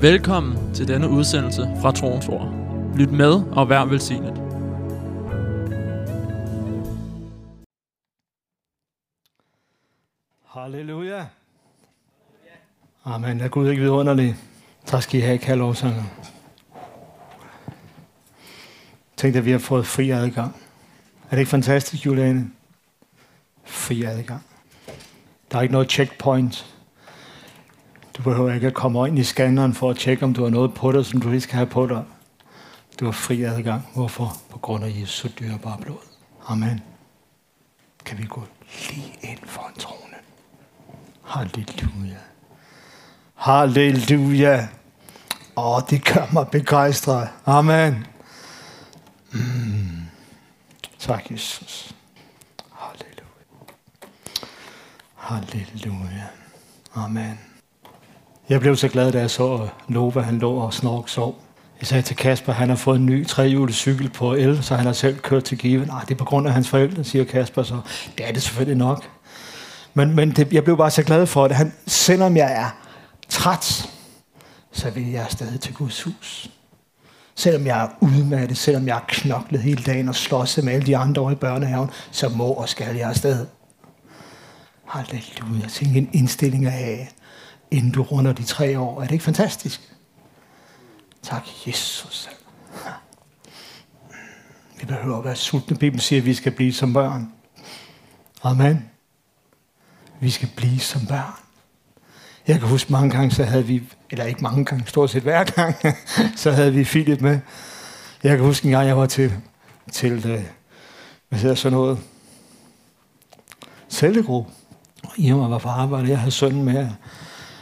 Velkommen til denne udsendelse fra Troens Ord. Lyt med og vær velsignet. Halleluja. Amen. Er Gud ikke vidunderlig? Tak skal I have, kære lovsanger. Tænk at vi har fået fri adgang. Er det ikke fantastisk, Juliane? Fri adgang. Der er ikke noget checkpoint. Du behøver ikke at komme ind i scanneren for at tjekke, om du har noget på dig, som du ikke skal have på dig. Du har fri adgang. Hvorfor? På grund af Jesu dyrebare blod. Amen. Kan vi gå lige ind for en trone? Halleluja. Halleluja. Åh, oh, det gør mig begejstret. Amen. Mm. Tak, Jesus. Halleluja. Halleluja. Amen. Jeg blev så glad, da jeg så Nova, han lå og snork sov. Jeg sagde til Kasper, han har fået en ny trehjulet cykel på el, så han har selv kørt til Give. Nej, det er på grund af hans forældre, siger Kasper så. Det er det selvfølgelig nok. Men, men det, jeg blev bare så glad for at Han, selvom jeg er træt, så vil jeg stadig til Guds hus. Selvom jeg er udmattet, selvom jeg har knoklet hele dagen og slåsset med alle de andre over i børnehaven, så må og skal jeg afsted. Halleluja. Tænk en indstilling af, inden du runder de tre år. Er det ikke fantastisk? Tak, Jesus. Vi behøver at være sultne. Bibelen siger, at vi skal blive som børn. Amen. Vi skal blive som børn. Jeg kan huske mange gange, så havde vi, eller ikke mange gange, stort set hver gang, så havde vi Philip med. Jeg kan huske en gang, jeg var til, til det, hvad hedder sådan noget, cellegruppe. Og Irma var på arbejde, jeg havde sønnen med.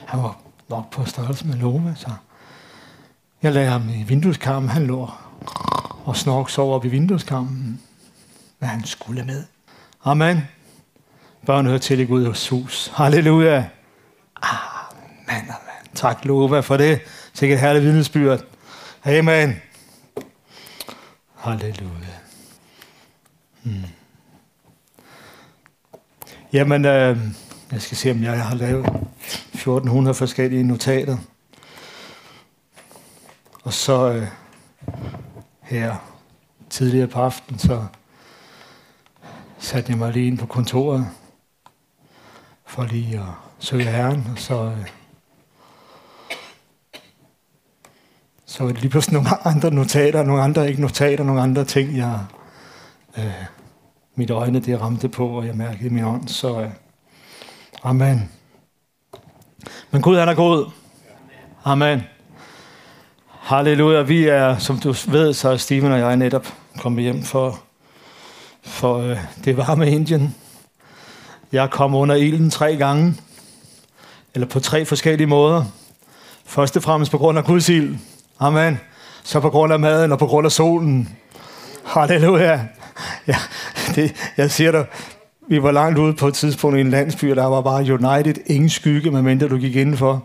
Han var nok på størrelse med Loma, så jeg lagde ham i vindueskarmen. Han lå og snork sov op i vindueskarmen. Men han skulle med. Amen. Børn hører til i Guds hus. Halleluja. Amen, amen. Tak, Lova, for det. Sikkert et herligt vidnesbyrd. Amen. Halleluja. Hmm. Jamen, øh, jeg skal se, om jeg har lavet 1400 forskellige notater. Og så øh, her tidligere på aftenen, så satte jeg mig lige ind på kontoret for lige at søge Herren, og så, øh, så var det lige pludselig nogle andre notater, nogle andre ikke notater, nogle andre ting, jeg øh, mit øjne det ramte på, og jeg mærkede i min ånd, så øh, amen. Men Gud han er god. Amen. Halleluja. Vi er, som du ved, så er Steven og jeg netop kommet hjem for, for øh, det varme Indien. Jeg kom under ilden tre gange, eller på tre forskellige måder. Først og fremmest på grund af Guds ild. Amen. Så på grund af maden og på grund af solen. Halleluja. Ja, det, jeg siger dig, vi var langt ude på et tidspunkt i en landsby, og der var bare United, ingen skygge, medmindre du gik indenfor.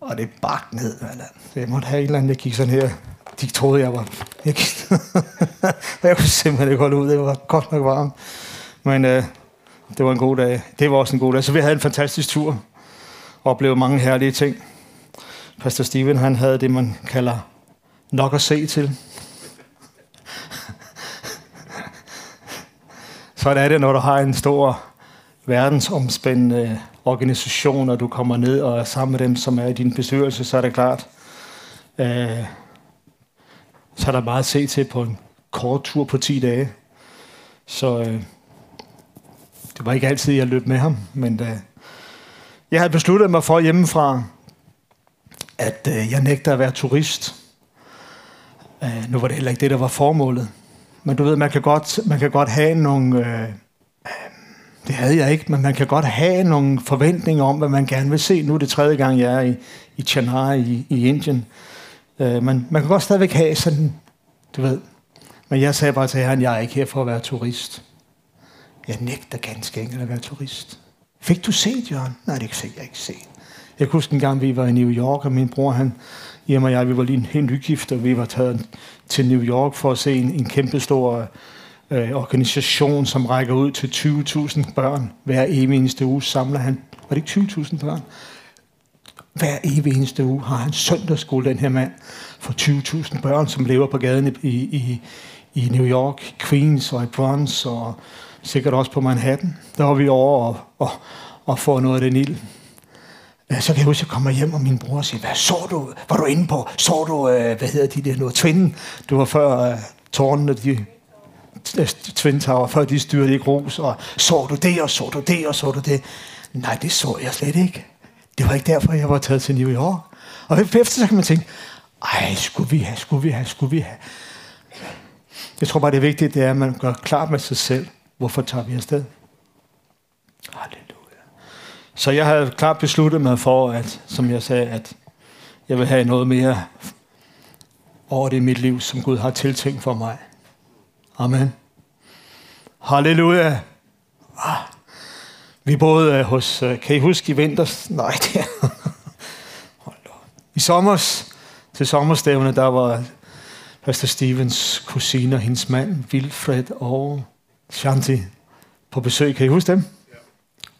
Og det bak ned, man. Jeg måtte have et eller andet, jeg gik sådan her. De troede, jeg var... Jeg, gik, jeg kunne simpelthen ikke holde ud, det var godt nok varmt. Men øh, det var en god dag. Det var også en god dag. Så vi havde en fantastisk tur. Oplevede mange herlige ting. Pastor Steven, han havde det, man kalder nok at se til. Sådan er det, når du har en stor verdensomspændende organisation, og du kommer ned og er sammen med dem, som er i din bestyrelse, så er det klart, øh, så er der meget at se til på en kort tur på 10 dage. Så øh, det var ikke altid, jeg løb med ham, men øh, jeg havde besluttet mig for hjemmefra, at øh, jeg nægter at være turist. Øh, nu var det heller ikke det, der var formålet. Men du ved, man kan godt, man kan godt have nogle... Øh, øh, det havde jeg ikke, men man kan godt have nogle forventninger om, hvad man gerne vil se. Nu er det tredje gang, jeg er i, i Chennai i, i Indien. Øh, men man kan godt stadigvæk have sådan, du ved. Men jeg sagde bare til herren, jeg er ikke her for at være turist. Jeg nægter ganske enkelt at være turist. Fik du set, Jørgen? Nej, det fik jeg ikke set. Jeg kan huske en gang, vi var i New York, og min bror, han, hjemme og jeg, vi var lige helt nygift, og vi var taget til New York for at se en, en kæmpe stor øh, organisation, som rækker ud til 20.000 børn. Hver evig eneste uge samler han, var det ikke 20.000 børn? hver evig eneste uge har han søndagsskole, den her mand, for 20.000 børn, som lever på gaden i, i, i New York, Queens og i Bronx, og sikkert også på Manhattan. Der var vi over og, og, og få noget af den ild. Så kan jeg huske, at jeg kommer hjem, og min bror siger, hvad så du? Var du inde på? Så du, øh, hvad hedder de der nu? Tvinden? Du var før uh, tårnene, de øh, Twin Tower, før de styrte i grus, og så du det, og så du det, og så du det. Nej, det så jeg slet ikke. Det var ikke derfor, jeg var taget til New York. Og efter så kan man tænke, ej, skulle vi have, skulle vi have, skulle vi have. Jeg tror bare, det vigtige det er, at man gør klar med sig selv, hvorfor tager vi afsted. Halleluja. Så jeg havde klart besluttet mig for, at, som jeg sagde, at jeg vil have noget mere over det i mit liv, som Gud har tiltænkt for mig. Amen. Halleluja. Ah. Vi boede øh, hos, øh, kan I huske i vinters? Nej, det er... I sommers, til sommerstævne, der var Pastor Stevens kusine og hendes mand, Wilfred og Shanti, på besøg. Kan I huske dem?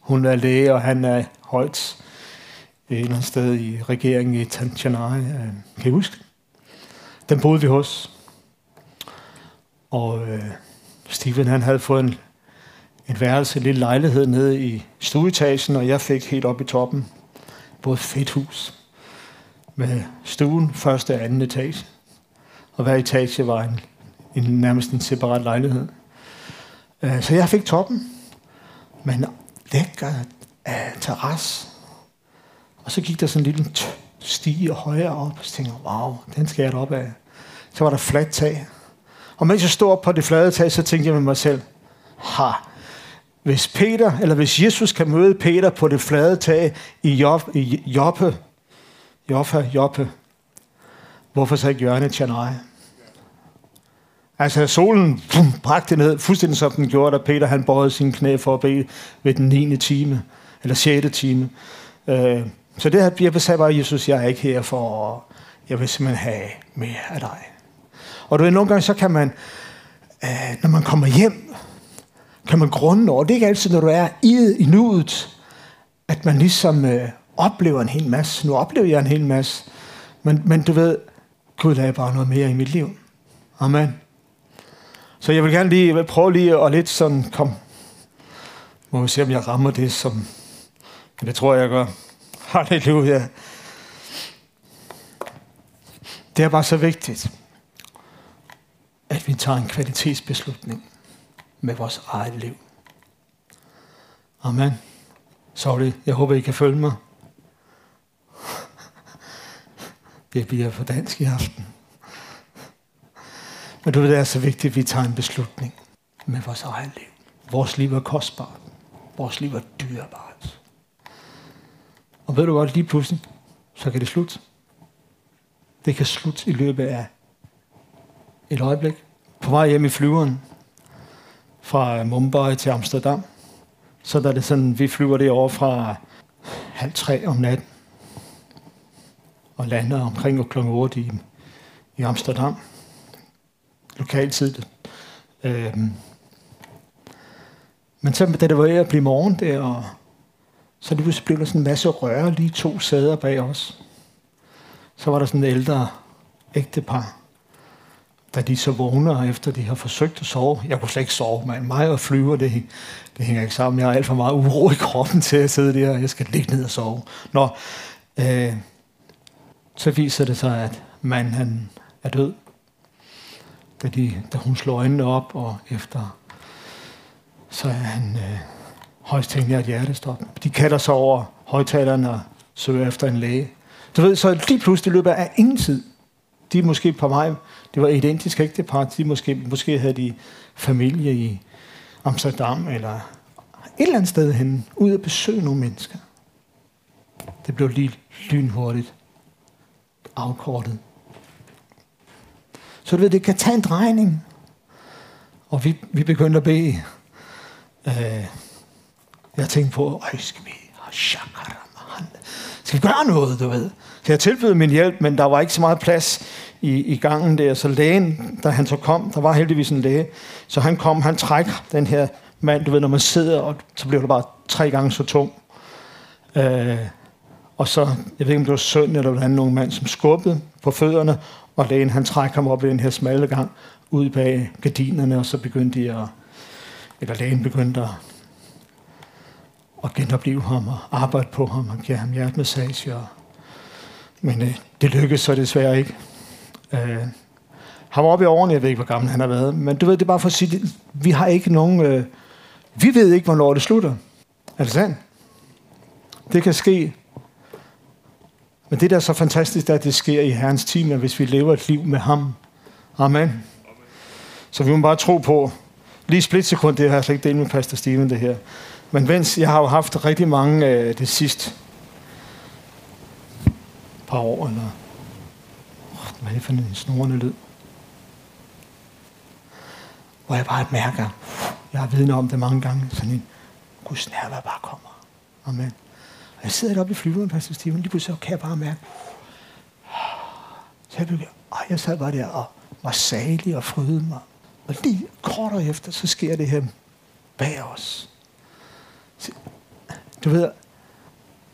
Hun er læge, og han er højt øh, et eller andet sted i regeringen i Tanzania. Øh, kan I huske Den boede vi hos. Og øh, Steven han havde fået en, en værelse, en lille lejlighed nede i stueetagen, og jeg fik helt op i toppen. Både fedt hus med stuen, første og anden etage. Og hver etage var en, en nærmest en separat lejlighed. Øh, så jeg fik toppen, men lækker uh, terrasse. Og så gik der sådan en lille stige højere op, og så tænkte jeg, wow, den skal jeg op af. Så var der fladt tag. Og mens jeg stod op på det flade tag, så tænkte jeg med mig selv, ha, hvis Peter, eller hvis Jesus kan møde Peter på det flade tag i, Job, i Joppe, Joffa, Joppe, hvorfor så ikke Jørgen Chanai? Altså solen pum, bragte ned, fuldstændig som den gjorde, da Peter han bøjede sin knæ for at bede ved den 9. time, eller 6. time. Øh, så det her, jeg sagde bare, Jesus, jeg er ikke her for, jeg vil simpelthen have mere af dig. Og du ved, nogle gange så kan man, øh, når man kommer hjem, kan man grunde over. Det er ikke altid, når du er i, i nuet, at man ligesom øh, oplever en hel masse. Nu oplever jeg en hel masse. Men, men du ved, Gud lader bare noget mere i mit liv. Amen. Så jeg vil gerne lige øh, prøve lige at lidt sådan, kom, må vi se, om jeg rammer det, som, det tror jeg, jeg gør. Halleluja. Det er bare så vigtigt at vi tager en kvalitetsbeslutning med vores eget liv. Amen. Sorry, jeg håber, I kan følge mig. Det bliver for dansk i aften. Men du ved, det er så vigtigt, at vi tager en beslutning med vores eget liv. Vores liv er kostbart. Vores liv er dyrebart. Og ved du godt, lige pludselig, så kan det slutte. Det kan slutte i løbet af et øjeblik. På vej hjem i flyveren fra Mumbai til Amsterdam. Så der er det sådan, vi flyver det over fra halv tre om natten og lander omkring kl. 8 i, i Amsterdam. Lokaltid. Øhm. Men så da det var at blive morgen der, og så lige blev der sådan en masse røre lige to sæder bag os. Så var der sådan et ældre ægtepar, da de så vågner, efter de har forsøgt at sove. Jeg kunne slet ikke sove, men mig og flyver, det, det hænger ikke sammen. Jeg har alt for meget uro i kroppen til at sidde der. Jeg skal ligge ned og sove. Nå, øh, så viser det sig, at manden han er død. Da, de, da hun slår øjnene op, og efter, så er han øh, højst tænkt et hjertestop. De kalder sig over højtalerne og søger efter en læge. Du ved, så lige pludselig løber af ingen tid. De er måske på mig det var identisk ægtepar. De måske, måske havde de familie i Amsterdam, eller et eller andet sted hen, ud at besøge nogle mennesker. Det blev lige lynhurtigt afkortet. Så du ved, det kan tage en drejning. Og vi, vi begyndte at bede. Øh, jeg tænkte på, skal vi, skal vi gøre noget, du ved. Så jeg tilbød min hjælp, men der var ikke så meget plads i, i gangen der. Så lægen, da han så kom, der var heldigvis en læge, så han kom, han træk den her mand, du ved, når man sidder, og så bliver det bare tre gange så tung. Øh, Og så, jeg ved ikke om det var søn eller hvordan, nogen mand, som skubbede på fødderne, og lægen han trækker ham op i den her smalle gang ud bag gardinerne, og så begyndte de at, eller lægen begyndte at, at genopleve ham og arbejde på ham og give ham hjertemassage. Og, men øh, det lykkedes så desværre ikke. Øh, han var oppe i årene, jeg ved ikke, hvor gammel han har været, men du ved, det er bare for at sige, vi har ikke nogen, øh, vi ved ikke, hvornår det slutter. Er det sandt? Det kan ske. Men det, der er så fantastisk, er, at det sker i Herrens time, hvis vi lever et liv med ham. Amen. Så vi må bare tro på, lige splitsekund, det har jeg slet ikke delt med Pastor Steven, det her. Men mens jeg har jo haft rigtig mange øh, det sidste par år, eller hvad er det for en snorende lyd? Hvor jeg bare mærker, jeg har vidne om det mange gange, sådan en Guds nærvær bare kommer. Amen. Jeg sidder deroppe i flyveren, Pastor Steven, lige pludselig kan jeg bare mærke, så jeg, begyndte, jeg sad bare der og var salig og frydede mig. Og lige kort efter, så sker det her bag os. Du ved,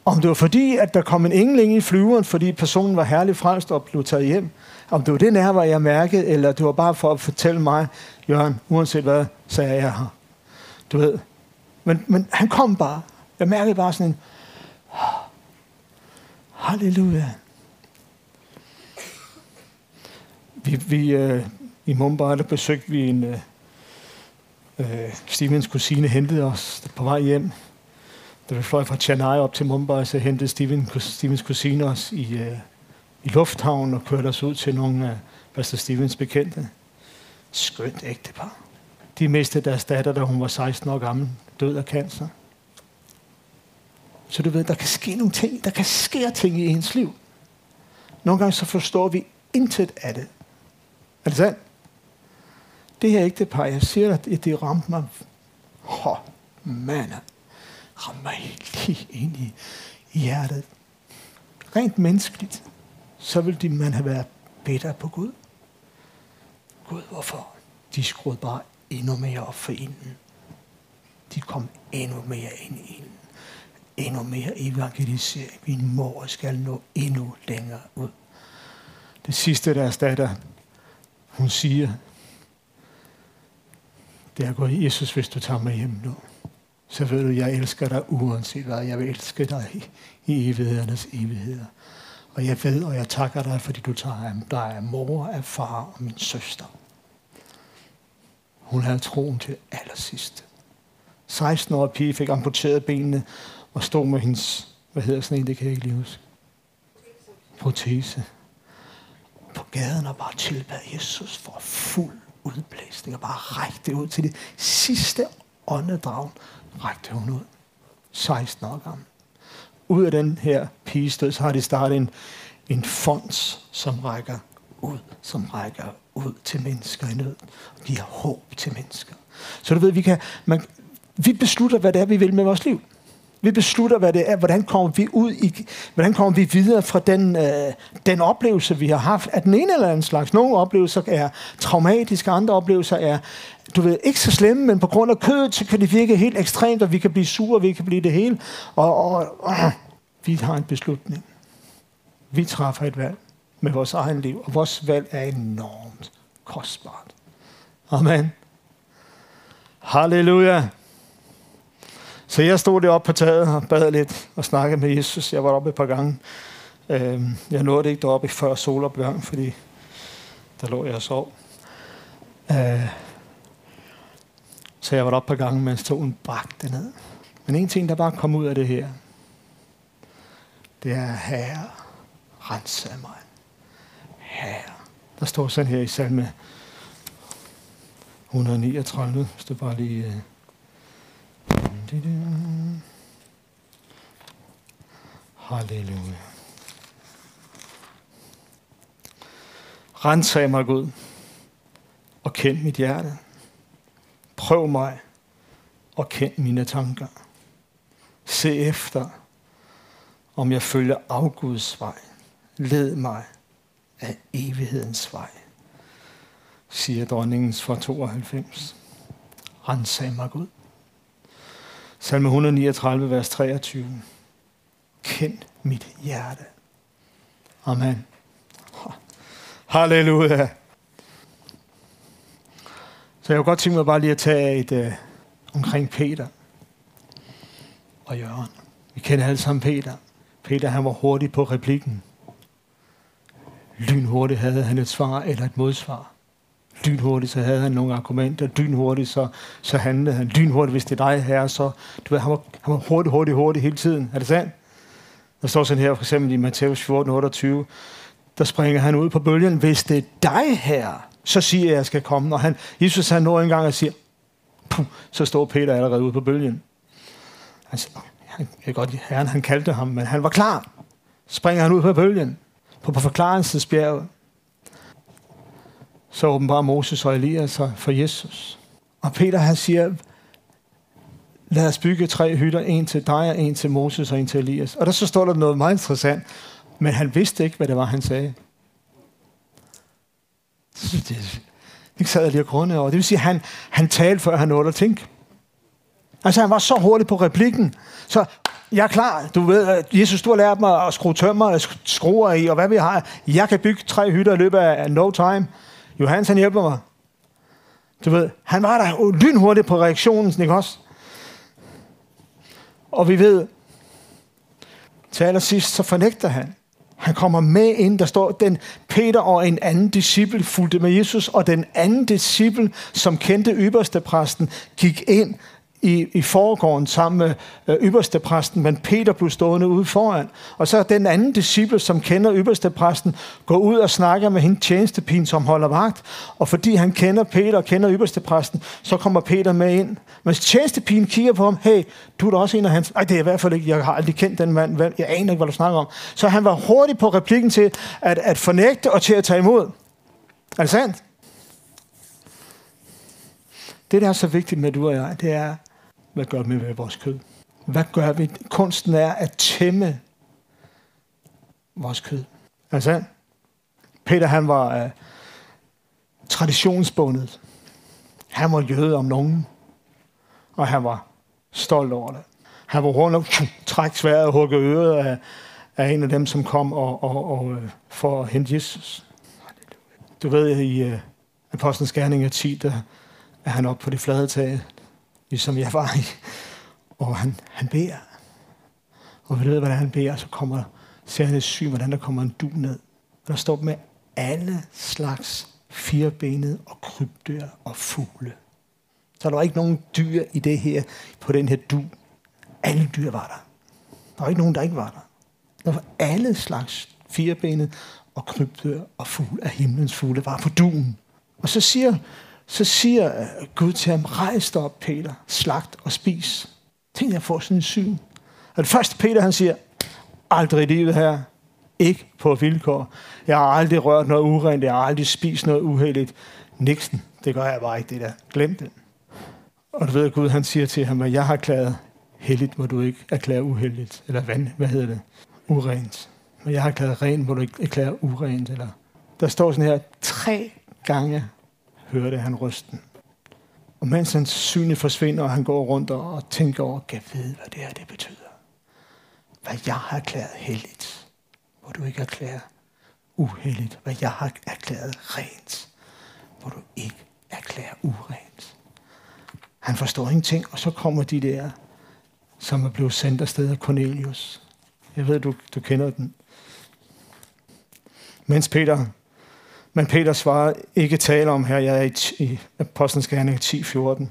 om det var fordi, at der kom en engel ind i flyveren, fordi personen var herlig frelst og blev taget hjem. Om det var det nærvær, jeg mærkede, eller det var bare for at fortælle mig, Jørgen, uanset hvad, så er jeg her. Du ved. Men, men han kom bare. Jeg mærkede bare sådan en, halleluja. Vi, vi, øh, I Mumbai, der besøgte vi en, øh, øh, Stevens kusine hentede os på vej hjem. Da vi fløj fra Chennai op til Mumbai, så hentede Steven, Stevens kusine os i, øh, i lufthavnen og kørte os ud til nogle af Pastor Stevens bekendte. Skønt ægtepar. De mistede deres datter, da hun var 16 år gammel, død af cancer. Så du ved, der kan ske nogle ting, der kan ske ting i ens liv. Nogle gange så forstår vi intet af det. Er det sandt? Det her ægtepar, jeg siger, at det ramte mig. Åh, mand, ramte mig lige ind i, i hjertet. Rent menneskeligt, så ville de man have været bedre på Gud. Gud, hvorfor? De skruede bare endnu mere op for inden. De kom endnu mere ind i inden. Endnu mere evangelisering. Min mor skal nå endnu længere ud. Det sidste, deres datter, hun siger, det er gået, Jesus, hvis du tager mig hjem nu, så ved du, jeg elsker dig uanset hvad. Jeg vil elske dig i, i evighedernes evigheder. Og jeg ved, og jeg takker dig, fordi du tager ham. Der er mor, af far og min søster. Hun havde troen til allersidst. 16 år pige fik amputeret benene og stod med hendes, hvad hedder sådan en, det kan jeg ikke lige huske. Protese. På gaden og bare tilbad Jesus for fuld udblæsning og bare rækte ud til det sidste åndedrag. Rækte hun ud. 16 år gammel. Ud af den her pigestød, så har de startet en, en fond, som rækker ud, som rækker ud til mennesker i nød. Og giver håb til mennesker. Så du ved, vi, kan, man, vi beslutter, hvad det er, vi vil med vores liv. Vi beslutter, hvad det er, hvordan kommer vi ud i, hvordan kommer vi videre fra den, øh, den oplevelse, vi har haft, at den ene eller anden slags. Nogle oplevelser er traumatiske, andre oplevelser er, du ved, ikke så slemme, men på grund af kødet, så kan det virke helt ekstremt, og vi kan blive sure, vi kan blive det hele. Og, og, og vi har en beslutning. Vi træffer et valg med vores egen liv, og vores valg er enormt kostbart. Amen. Halleluja. Så jeg stod deroppe på taget og bad lidt og snakkede med Jesus. Jeg var oppe et par gange. Øh, jeg nåede det ikke deroppe før solopgang, fordi der lå jeg og sov. Øh, så jeg var oppe et par gange, mens solen bragte ned. Men en ting, der bare kom ud af det her, det er, herre, rense mig. Herre. Der står sådan her i salme 139, hvis du bare lige... Øh, Halleluja. Rensag mig, Gud, og kend mit hjerte. Prøv mig og kend mine tanker. Se efter, om jeg følger afguds vej. Led mig af evighedens vej, siger dronningens for 92. Rensag mig, Gud. Salme 139, vers 23. Kend mit hjerte. Amen. Halleluja. Så jeg kunne godt tænke mig bare lige at tage et øh, omkring Peter og Jørgen. Vi kender alle sammen Peter. Peter han var hurtig på replikken. Lynhurtigt havde han et svar eller et modsvar. Dynhurtigt, så havde han nogle argumenter. Lynhurtigt så, så handlede han. Lynhurtigt, hvis det er dig herre, så... Du ved, han var, han var hurtig, hurtig, hurtig hele tiden. Er det sandt? Der står sådan her, for eksempel i Matthæus 14, 28, der springer han ud på bølgen. Hvis det er dig herre, så siger jeg, at jeg skal komme. Og han, Jesus han når en gang og siger, Puh, så står Peter allerede ude på bølgen. Altså, han, jeg godt, herren han kaldte ham, men han var klar. Springer han ud på bølgen, på, på forklarelsesbjerget. Så åbenbarer Moses og Elias sig for Jesus. Og Peter han siger, lad os bygge tre hytter, en til dig, og en til Moses og en til Elias. Og der så står der noget meget interessant, men han vidste ikke, hvad det var, han sagde. Det, det sad jeg lige og grunde over. Det vil sige, at han, han talte, før han nåede at tænke. Altså, han var så hurtig på replikken. Så jeg er klar. Du ved, Jesus, du har lært mig at skrue tømmer, skruer i, og hvad vi har. Jeg kan bygge tre hytter i løbet af no time. Johannes, han hjælper mig. Du ved, han var der lynhurtigt på reaktionen, ikke også? Og vi ved, til allersidst, så fornægter han. Han kommer med ind, der står, den Peter og en anden disciple fulgte med Jesus, og den anden disciple, som kendte ypperste præsten, gik ind i, i foregården sammen med øh, ypperstepræsten, men Peter blev stående ude foran. Og så den anden disciple, som kender ypperstepræsten, går ud og snakker med hende tjenestepigen, som holder vagt. Og fordi han kender Peter og kender ypperstepræsten, så kommer Peter med ind. Men tjenestepigen kigger på ham, hey, du er da også en af hans... Ej, det er i hvert fald ikke, jeg har aldrig kendt den mand, jeg aner ikke, hvad du snakker om. Så han var hurtig på replikken til at, at fornægte og til at tage imod. Er det sandt? Det, der er så vigtigt med du og jeg, det er, hvad gør vi med vores kød? Hvad gør vi? Kunsten er at tæmme vores kød. Altså, Peter han var uh, traditionsbundet. Han var jøde om nogen, og han var stolt over det. Han var rundt og træk sværet og hugge øret af, af en af dem, som kom og, og, og, øh, for at hente Jesus. Du ved, i uh, Apostlenes Gerninger 10, der er han oppe på det flade tag, ligesom jeg var i. Og han, han beder. Og vi ved, hvordan han beder, så kommer, ser han et syn, hvordan der kommer en du ned. Og der står med alle slags firebenede og krybdyr og fugle. Så der var ikke nogen dyr i det her, på den her du. Alle dyr var der. Der var ikke nogen, der ikke var der. Der var alle slags firebenede og krybdyr og fugle af himlens fugle var på duen. Og så siger så siger Gud til ham, rejs dig op, Peter, slagt og spis. Tænk, jeg får sådan en syn. Og det første Peter, han siger, aldrig i livet her, ikke på vilkår. Jeg har aldrig rørt noget urent, jeg har aldrig spist noget uheldigt. Niksen, det gør jeg bare ikke, det der. Glem det. Og du ved, at Gud han siger til ham, at jeg har klaret heldigt, hvor du ikke erklærer uheldigt. Eller vand, hvad hedder det? Urent. Men jeg har erklæret rent, hvor du ikke erklærer urent. Eller der står sådan her, tre gange hørte han rysten. Og mens hans syne forsvinder, og han går rundt og tænker over, kan vide, hvad det her det betyder. Hvad jeg har erklæret heldigt, hvor du ikke erklærer uheldigt. Hvad jeg har erklæret rent, hvor du ikke erklærer urent. Han forstår ingenting, og så kommer de der, som er blevet sendt afsted af Cornelius. Jeg ved, du, du kender den. Mens Peter men Peter svarede, ikke tale om her, jeg er i, i Apostlenes Gerning 10.14.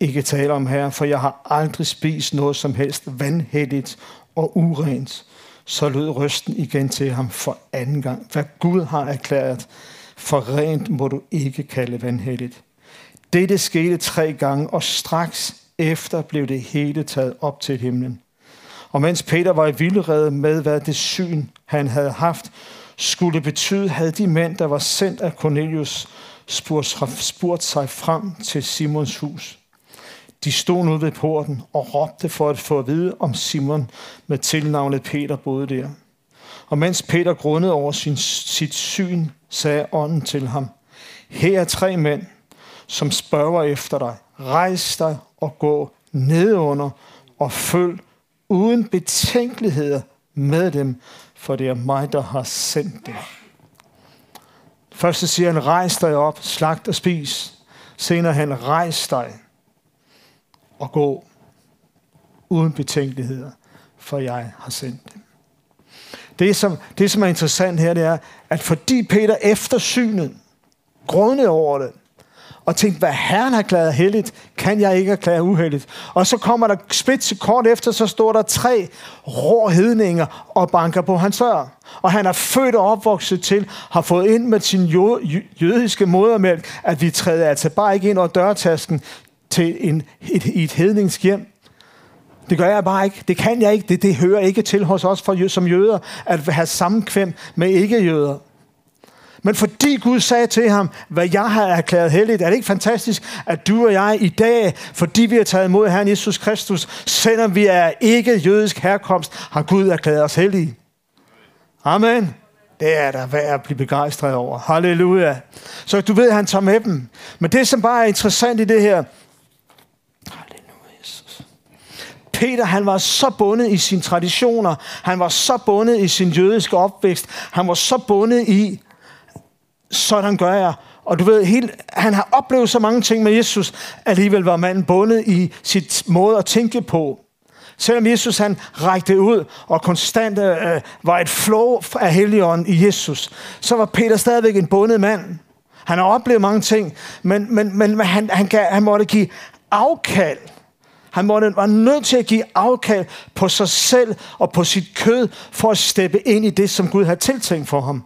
Ikke tale om her, for jeg har aldrig spist noget som helst vandhældigt og urent. Så lød røsten igen til ham for anden gang. Hvad Gud har erklæret, for rent må du ikke kalde vandhældigt. Dette skete tre gange, og straks efter blev det hele taget op til himlen. Og mens Peter var i vildrede med, hvad det syn, han havde haft, skulle betyde, havde de mænd, der var sendt af Cornelius, spurgt, spurgt sig frem til Simons hus. De stod nu ved porten og råbte for at få at vide, om Simon med tilnavnet Peter boede der. Og mens Peter grundede over sin, sit syn, sagde ånden til ham, her er tre mænd, som spørger efter dig. Rejs dig og gå nedunder og følg uden betænkeligheder med dem, for det er mig, der har sendt dem. Først så siger han, rejs dig op, slagt og spis. Senere han, rejs dig og gå uden betænkeligheder, for jeg har sendt dem. Det som, det, som er interessant her, det er, at fordi Peter efter synet grundede over det, og tænkte, hvad Herren har erklæret heldigt, kan jeg ikke erklære uheldigt. Og så kommer der spids kort efter, så står der tre rå hedninger og banker på hans dør. Og han er født og opvokset til, har fået ind med sin jødiske modermælk, at vi træder altså bare ikke ind over dørtasken til en, et, et hedningsk hjem. Det gør jeg bare ikke. Det kan jeg ikke. Det, det hører ikke til hos os for, som jøder at have sammenkvem med ikke-jøder. Men fordi Gud sagde til ham, hvad jeg har erklæret heldigt, er det ikke fantastisk, at du og jeg i dag, fordi vi har taget imod Herren Jesus Kristus, selvom vi er ikke jødisk herkomst, har Gud erklæret os heldige. Amen. Det er der værd at blive begejstret over. Halleluja. Så du ved, at han tager med dem. Men det, som bare er interessant i det her, Peter, han var så bundet i sine traditioner. Han var så bundet i sin jødiske opvækst. Han var så bundet i, sådan gør jeg. Og du ved, hele, han har oplevet så mange ting med Jesus, alligevel var manden bundet i sit måde at tænke på. Selvom Jesus han rækte ud og konstant øh, var et flow af helligånden i Jesus, så var Peter stadigvæk en bundet mand. Han har oplevet mange ting, men, men, men han, han, gav, han måtte give afkald. Han måtte, var nødt til at give afkald på sig selv og på sit kød for at steppe ind i det, som Gud havde tiltænkt for ham.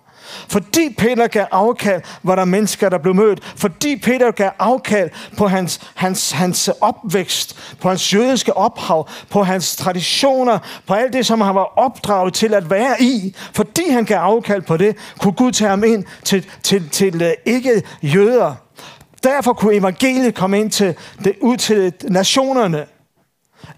Fordi Peter gav afkald, var der mennesker, der blev mødt. Fordi Peter gav afkald på hans, hans, hans opvækst, på hans jødiske ophav, på hans traditioner, på alt det, som han var opdraget til at være i. Fordi han gav afkald på det, kunne Gud tage ham ind til, til, til, til ikke-jøder. Derfor kunne evangeliet komme ind til, det, ud til nationerne.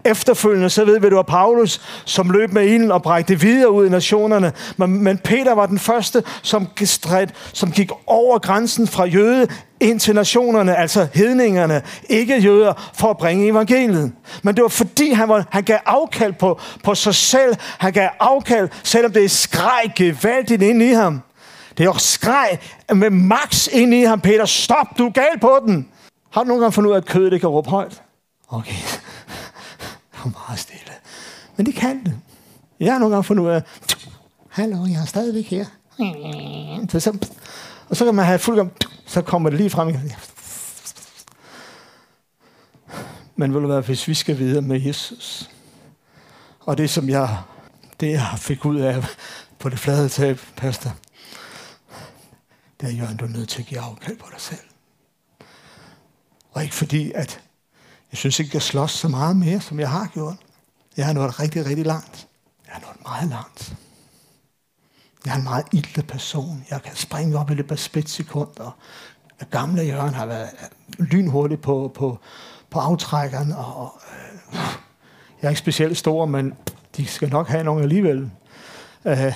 Efterfølgende så ved vi, at det var Paulus, som løb med ilden og brækte videre ud i nationerne. Men, men Peter var den første, som, gestred, som gik over grænsen fra jøde ind til nationerne, altså hedningerne, ikke jøder, for at bringe evangeliet. Men det var fordi, han, var, han gav afkald på, på sig selv. Han gav afkald, selvom det skreg gevaldigt ind i ham. Det er jo skreg med max ind i ham. Peter, stop, du er gal på den. Har du nogle gange fundet ud af, at kødet ikke kan råbe højt? Okay var meget stille. Men det kan det. Jeg har nogle gange fundet ud af, hallo, jeg er stadigvæk her. Så, så, og så kan man have fuld så kommer det lige frem. Men vil du være, hvis vi skal videre med Jesus, og det som jeg, det jeg fik ud af på det flade tab, pastor, det er, Jørgen, du er nødt til at give afkald på dig selv. Og ikke fordi, at jeg synes ikke, jeg slås så meget mere, som jeg har gjort. Jeg har nået rigtig, rigtig langt. Jeg har nået meget langt. Jeg er en meget ilde person. Jeg kan springe op i løbet af splitsekunder. Gamle Jørgen har været lynhurtig på, på, på aftrækkeren. Og, øh, jeg er ikke specielt stor, men de skal nok have nogen alligevel. Øh,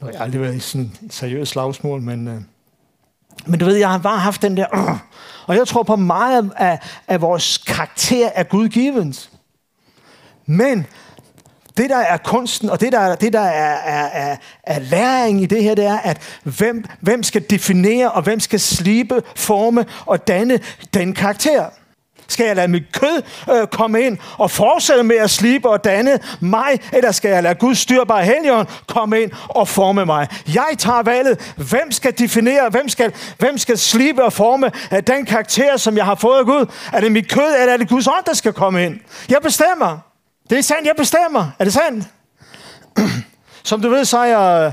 nu har jeg aldrig været i sådan et seriøst slagsmål, men, øh, men du ved, jeg har bare haft den der... Øh, og jeg tror på meget af, af vores karakter er gudgivens. Men det, der er kunsten, og det, der, det, der er, er, er, er læring i det her, det er, at hvem, hvem skal definere, og hvem skal slibe, forme og danne den karakter. Skal jeg lade mit kød øh, komme ind og fortsætte med at slibe og danne mig, eller skal jeg lade Guds styrbare helgen komme ind og forme mig? Jeg tager valget. Hvem skal definere, hvem skal, hvem skal slibe og forme af den karakter, som jeg har fået af Gud? Er det mit kød, eller er det Guds ånd, der skal komme ind? Jeg bestemmer. Det er sandt, jeg bestemmer. Er det sandt? Som du ved, så er jeg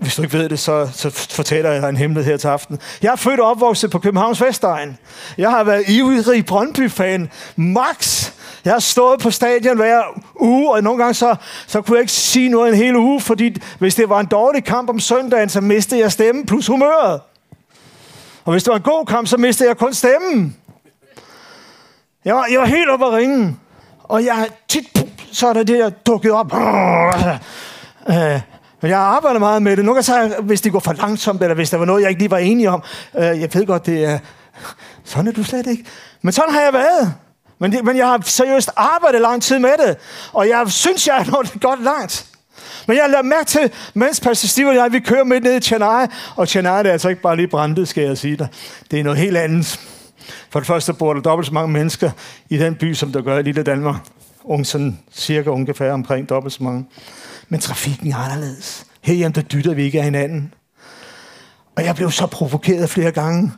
hvis du ikke ved det, så, så fortæller jeg dig en hemmelighed her til aften. Jeg er født og opvokset på Københavns Vestegn. Jeg har været ivrig Brøndby-fan. Max! Jeg har stået på stadion hver uge, og nogle gange så, så kunne jeg ikke sige noget en hel uge, fordi hvis det var en dårlig kamp om søndagen, så mistede jeg stemmen plus humøret. Og hvis det var en god kamp, så mistede jeg kun stemmen. Jeg var, jeg var helt oppe at ringe. Og jeg tit, så er der det, der dukket op. Øh, øh men jeg arbejder meget med det. Nogle gange, så, hvis det går for langsomt, eller hvis der var noget, jeg ikke lige var enig om. Øh, jeg ved godt, det er... Sådan er du slet ikke. Men sådan har jeg været. Men, det, men jeg har seriøst arbejdet lang tid med det, og jeg synes, jeg er nået godt langt. Men jeg lader mærke til, mens Pastor Steve og jeg, vi kører med ned i Chennai, og Chennai det er altså ikke bare lige brændt, skal jeg sige dig. Det er noget helt andet. For det første bor der dobbelt så mange mennesker i den by, som der gør i lille Danmark. Ung, sådan cirka ungefær omkring dobbelt så mange. Men trafikken er anderledes. Herhjemme, der dytter vi ikke af hinanden. Og jeg blev så provokeret flere gange.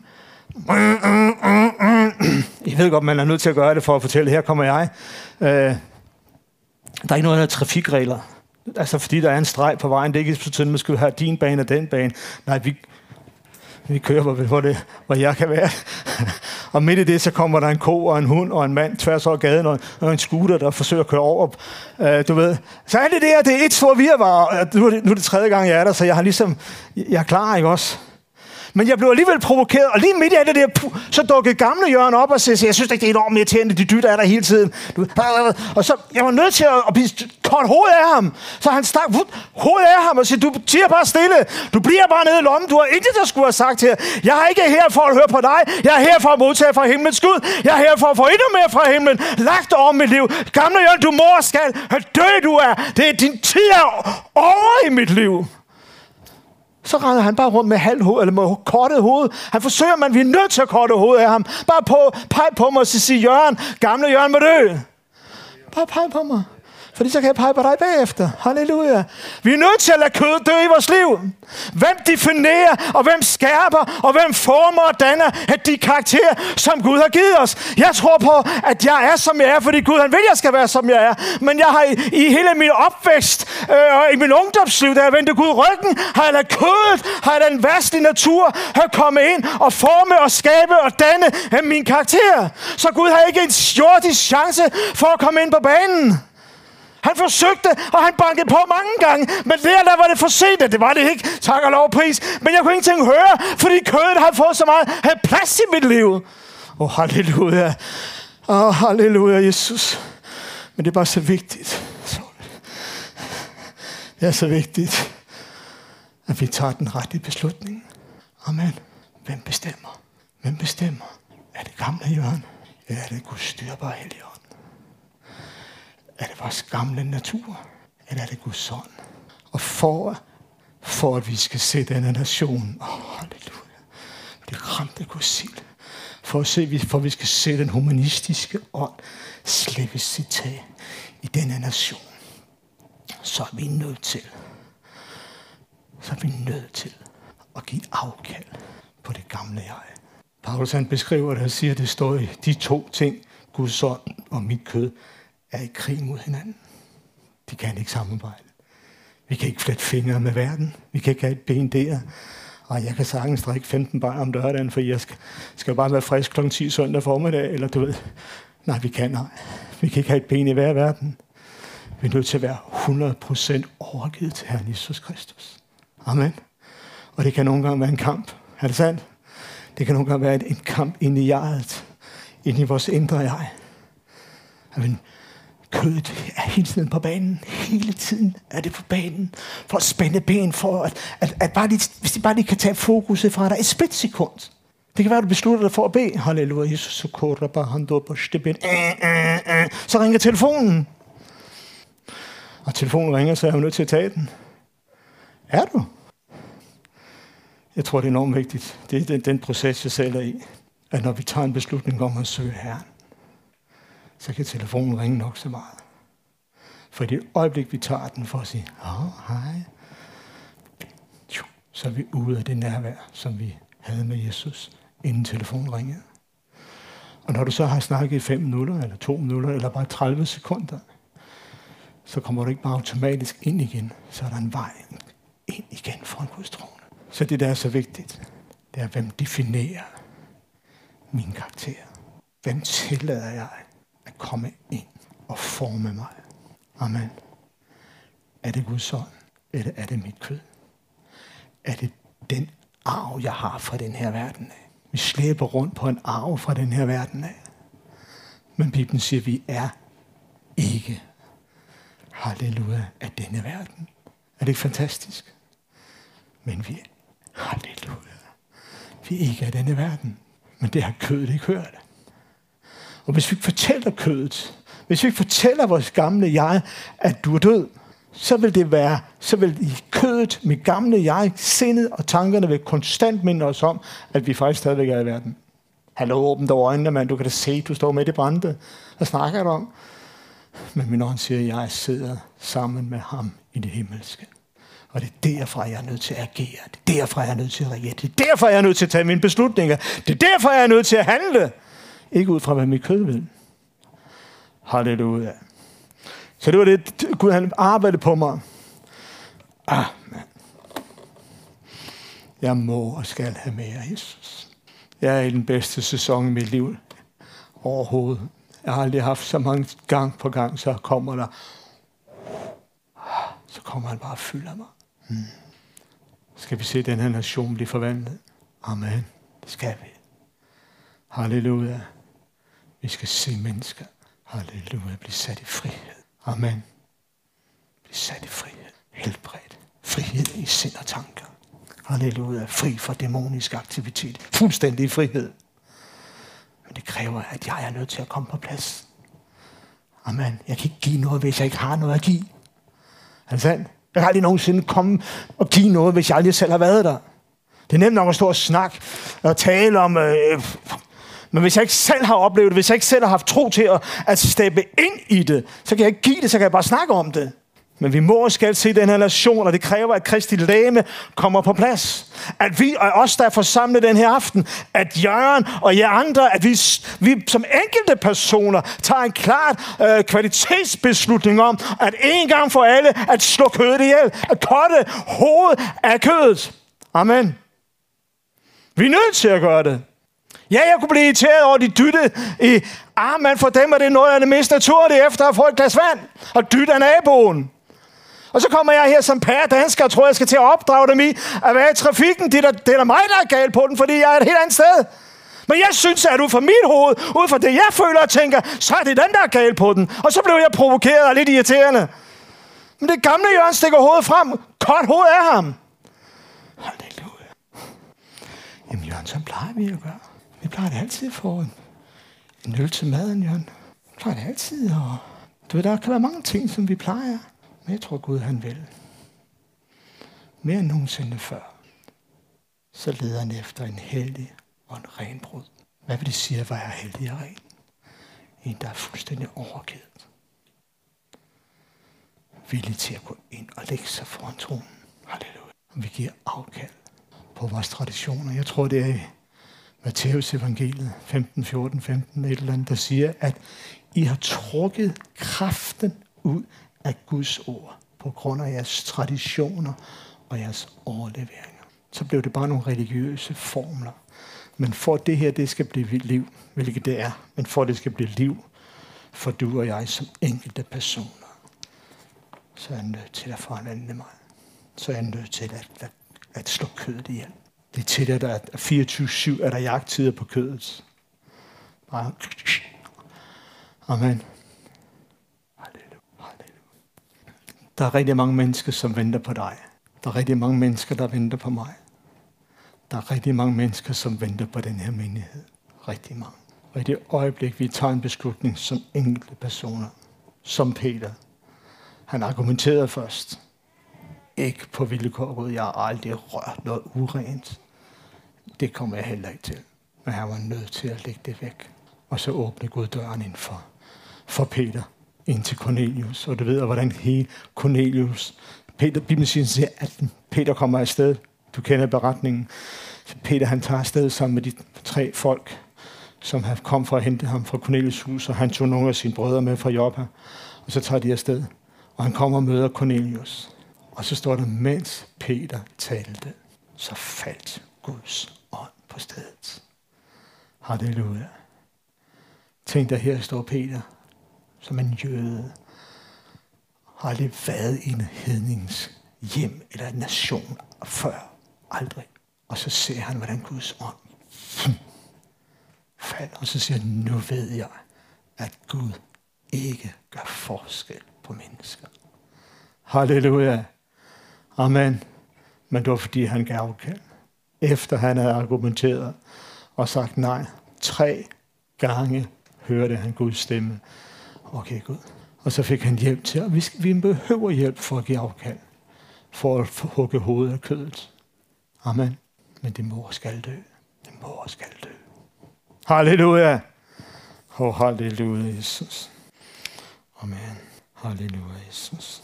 Jeg ved godt, man er nødt til at gøre det for at fortælle, her kommer jeg. Øh, der er ikke noget af trafikregler. Altså, fordi der er en streg på vejen, det er ikke sådan, at man skal have din bane og den bane. Nej, vi, vi kører, hvor, hvor, det, hvor jeg kan være. og midt i det, så kommer der en ko og en hund og en mand tværs over gaden, og, og en scooter, der forsøger at køre over. Uh, du ved. Så er det der, det er et stort virvar. Nu er, det, nu er det tredje gang, jeg er der, så jeg har ligesom, jeg er klar, ikke også? Men jeg blev alligevel provokeret, og lige midt i det der, så dukkede gamle Jørgen op og sagde, jeg synes ikke, det er enormt irriterende, de dytter er der hele tiden. Og så, jeg var nødt til at, at blive kort hovedet af ham. Så han stak hovedet af ham og sagde, du tiger bare stille, du bliver bare nede i lommen, du har intet, der skulle have sagt her. Jeg er ikke her for at høre på dig, jeg er her for at modtage fra himlens Gud, jeg er her for at få endnu mere fra himlen, lagt over mit liv. Gamle Jørgen, du mor skal, dø du er, det er din tid er over i mit liv så render han bare rundt med halvt hoved, eller med kortet hoved. Han forsøger, man vi er nødt til at korte hovedet af ham. Bare på, peg på mig og sige, Jørgen, gamle Jørgen må dø. Bare peg på mig. Fordi så kan jeg pege på dig bagefter. Halleluja. Vi er nødt til at lade kødet dø i vores liv. Hvem definerer, og hvem skærper, og hvem former og danner at de karakterer, som Gud har givet os. Jeg tror på, at jeg er, som jeg er, fordi Gud han vil, at jeg skal være, som jeg er. Men jeg har i, i hele min opvækst, øh, og i min ungdomsliv, da jeg vendte Gud ryggen, har jeg ladet kødet, har jeg den værste natur, har kommet ind og forme og skabe og danne øh, af min karakter. Så Gud har ikke en jordisk chance for at komme ind på banen. Han forsøgte, og han bankede på mange gange, men der, der var det for sent. Det var det ikke, tak og lov pris. Men jeg kunne ingenting høre, fordi kødet havde fået så meget havde plads i mit liv. Åh, oh, halleluja. Åh, oh, halleluja, Jesus. Men det er bare så vigtigt. Det er så vigtigt, at vi tager den rette beslutning. Amen. Hvem bestemmer? Hvem bestemmer? Er det gamle Jørgen? Eller er det Guds styrbare helgen? Er det vores gamle natur? Eller er det Guds ånd? Og for, for at vi skal se denne nation, oh, halleluja, det ramte Guds sild. For at se, for at vi skal se den humanistiske ånd slippe sit tag i denne nation, så er vi nødt til, så er vi nødt til at give afkald på det gamle jeg. Paulus han beskriver det og siger, at det står i de to ting, Guds ånd og mit kød, er i krig mod hinanden. De kan ikke samarbejde. Vi kan ikke flette fingre med verden. Vi kan ikke have et ben der. Og jeg kan sagtens drikke 15 bar om lørdagen, for jeg skal, skal bare være frisk kl. 10 søndag formiddag, eller du ved. Nej, vi kan nej. Vi kan ikke have et ben i hver verden. Vi er nødt til at være 100% overgivet til Herren Jesus Kristus. Amen. Og det kan nogle gange være en kamp. Er det sandt? Det kan nogle gange være en kamp ind i jeget. Ind i vores indre jeg. Amen kødet er hele tiden på banen. Hele tiden er det på banen. For at spænde ben, for at, at, at bare lige, hvis de bare lige kan tage fokuset fra dig et splitsekund. Det kan være, at du beslutter dig for at bede. Halleluja, Jesus, så korter bare han på stippen. Så ringer telefonen. Og telefonen ringer, så er jeg nødt til at tage den. Er du? Jeg tror, det er enormt vigtigt. Det er den, den proces, jeg selv er i. At når vi tager en beslutning om at søge Herren, så kan telefonen ringe nok så meget. For i det øjeblik, vi tager den for at sige, oh, hej, så er vi ude af det nærvær, som vi havde med Jesus, inden telefonen ringede. Og når du så har snakket i 5 minutter, eller 2 minutter, eller bare 30 sekunder, så kommer du ikke bare automatisk ind igen. Så er der en vej ind igen for Guds trone. Så det, der er så vigtigt, det er, hvem definerer min karakter. Hvem tillader jeg komme ind og forme mig. Amen. Er det Guds ånd, eller er det mit kød? Er det den arv, jeg har fra den her verden af? Vi slæber rundt på en arv fra den her verden af. Men Bibelen siger, at vi er ikke, halleluja, af denne verden. Er det ikke fantastisk? Men vi er, halleluja, vi er ikke af denne verden. Men det har kødet ikke hørt. Og hvis vi ikke fortæller kødet, hvis vi ikke fortæller vores gamle jeg, at du er død, så vil det være, så vil i kødet, mit gamle jeg, sindet og tankerne vil konstant minde os om, at vi faktisk stadigvæk er i verden. Hallo, åbent dog øjnene, mand. Du kan da se, du står med i brændte. Hvad snakker du om? Men min ånd siger, at jeg sidder sammen med ham i det himmelske. Og det er derfra, jeg er nødt til at agere. Det er derfra, jeg er nødt til at reagere. Det er derfor, jeg er nødt til at tage mine beslutninger. Det er derfor, jeg er nødt til at handle. Ikke ud fra, hvad mit kød vil. Halleluja. Så det var det, Gud han arbejdede på mig. Ah, man. Jeg må og skal have mere, Jesus. Jeg er i den bedste sæson i mit liv overhovedet. Jeg har aldrig haft så mange gang på gang, så kommer der, ah, så kommer han bare og fylder mig. Hmm. Skal vi se den her nation blive forvandlet? Amen. Det skal vi. Halleluja. Vi skal se mennesker. Halleluja. Blive sat i frihed. Amen. Bliv sat i frihed. Helbredt. Frihed i sind og tanker. Halleluja. Fri fra dæmonisk aktivitet. Fuldstændig frihed. Men det kræver, at jeg er nødt til at komme på plads. Amen. Jeg kan ikke give noget, hvis jeg ikke har noget at give. Er det sandt? Jeg kan aldrig nogensinde komme og give noget, hvis jeg aldrig selv har været der. Det er nemt nok at stå og snakke og tale om øh, men hvis jeg ikke selv har oplevet det, hvis jeg ikke selv har haft tro til at, at steppe ind i det, så kan jeg ikke give det, så kan jeg bare snakke om det. Men vi må og skal se den her relation, og det kræver, at Kristi læme kommer på plads. At vi og os, der er forsamlet den her aften, at Jørgen og jer andre, at vi, vi som enkelte personer tager en klart øh, kvalitetsbeslutning om, at en gang for alle, at slå kødet ihjel, at korte hovedet af kødet. Amen. Vi er nødt til at gøre det. Ja, jeg kunne blive irriteret over, at de dyttede i ah, armen. For dem er det noget af det mest naturlige efter at få et glas vand. Og dytte af naboen. Og så kommer jeg her som pære dansker og tror, jeg skal til at opdrage dem i at være i trafikken. Det er, der, det er der mig, der er galt på den, fordi jeg er et helt andet sted. Men jeg synes, at ud fra mit hoved, ud fra det, jeg føler og tænker, så er det den, der er galt på den. Og så blev jeg provokeret og lidt irriterende. Men det gamle Jørgen stikker hovedet frem. Kort hoved af ham. Halleluja. Jamen Jørgen, så plejer vi at gøre. Jeg plejer det altid at få en, en øl til maden, Jørgen. Jeg plejer det altid. Og du ved, der kan være mange ting, som vi plejer. Men jeg tror, Gud han vil. Mere end nogensinde før. Så leder han efter en heldig og en ren brud. Hvad vil det sige at være heldig og ren? En, der er fuldstændig overgivet. Villig til at gå ind og lægge sig foran tronen. Halleluja. Og vi giver afkald på vores traditioner. Jeg tror, det er Matteus evangeliet 15, 14, 15, et eller andet, der siger, at I har trukket kraften ud af Guds ord på grund af jeres traditioner og jeres overleveringer. Så blev det bare nogle religiøse formler. Men for at det her det skal blive liv, hvilket det er, men for at det skal blive liv for du og jeg som enkelte personer, så er jeg nødt til at forandre mig. Så er jeg nødt til at, at, at slå kødet ihjel. Det er til, at der er 24-7 er der jagttider på kødet. Bare. Amen. Der er rigtig mange mennesker, som venter på dig. Der er rigtig mange mennesker, der venter på mig. Der er rigtig mange mennesker, som venter på den her menighed. Rigtig mange. Og i det øjeblik, vi tager en beslutning som enkelte personer, som Peter, han argumenterede først. Ikke på vilkår, jeg har aldrig rørt noget urent. Det kommer jeg heller ikke til. Men han var nødt til at lægge det væk. Og så åbne Gud døren ind for, for Peter ind til Cornelius. Og du ved, hvordan hele Cornelius, Peter, Bibelen siger, at Peter kommer afsted. Du kender beretningen. Peter han tager afsted sammen med de tre folk, som har kom for at hente ham fra Cornelius hus, og han tog nogle af sine brødre med fra Joppa. Og så tager de afsted. Og han kommer og møder Cornelius. Og så står der, mens Peter talte, så faldt Guds stedet. Halleluja. Tænk dig, her står Peter som en jøde, har aldrig været i en hednings hjem eller en nation før. Aldrig. Og så ser han, hvordan Guds ånd hmm, falder. Og så siger han, nu ved jeg, at Gud ikke gør forskel på mennesker. Halleluja. Amen. Men det var fordi, han gav afkald. Efter han havde argumenteret og sagt nej tre gange hørte han Guds stemme. Okay, Gud. Og så fik han hjælp til, at vi, skal, vi behøver hjælp for at give afkald. For at hugge hovedet af kødet. Amen. Men det mor skal dø. Det mor skal dø. Halleluja. Oh, halleluja, Jesus. Amen. Halleluja, Jesus.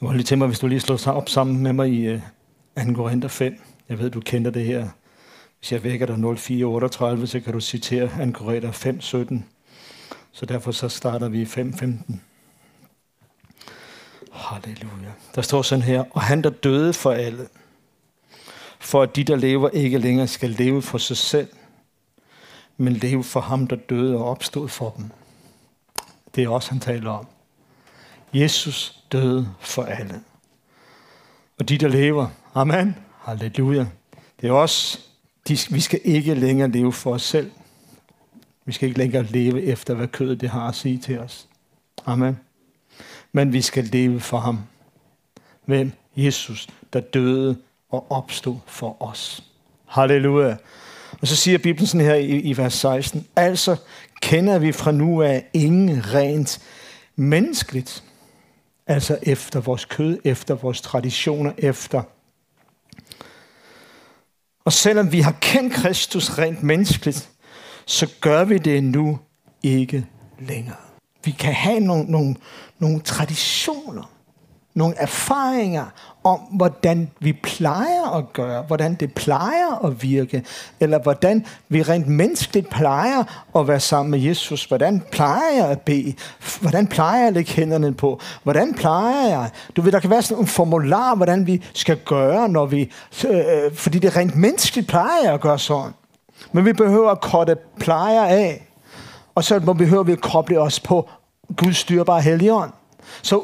Jeg må lige tænke mig, hvis du lige slår sig op sammen med mig i uh, 2. Korinther 5. Jeg ved, du kender det her. Hvis jeg vækker dig 0438, så kan du citere 2. Korinther 5, 17. Så derfor så starter vi i 5, 15. Halleluja. Der står sådan her, og han der døde for alle, for at de, der lever, ikke længere skal leve for sig selv, men leve for ham, der døde og opstod for dem. Det er også, han taler om. Jesus døde for alle. Og de, der lever, amen, halleluja. Det er os. de, vi skal ikke længere leve for os selv. Vi skal ikke længere leve efter, hvad kødet det har at sige til os. Amen. Men vi skal leve for ham. Hvem? Jesus, der døde og opstod for os. Halleluja. Og så siger Bibelen sådan her i, i vers 16. Altså kender vi fra nu af ingen rent menneskeligt. Altså efter vores kød, efter vores traditioner, efter. Og selvom vi har kendt Kristus rent menneskeligt, så gør vi det nu ikke længere. Vi kan have nogle, nogle, nogle traditioner, nogle erfaringer om, hvordan vi plejer at gøre, hvordan det plejer at virke, eller hvordan vi rent menneskeligt plejer at være sammen med Jesus. Hvordan plejer jeg at bede? Hvordan plejer jeg at lægge hænderne på? Hvordan plejer jeg? Du ved, der kan være sådan en formular, hvordan vi skal gøre, når vi, øh, fordi det rent menneskeligt plejer jeg at gøre sådan. Men vi behøver at korte plejer af, og så behøver vi at koble os på Guds styrbare helligånd. Så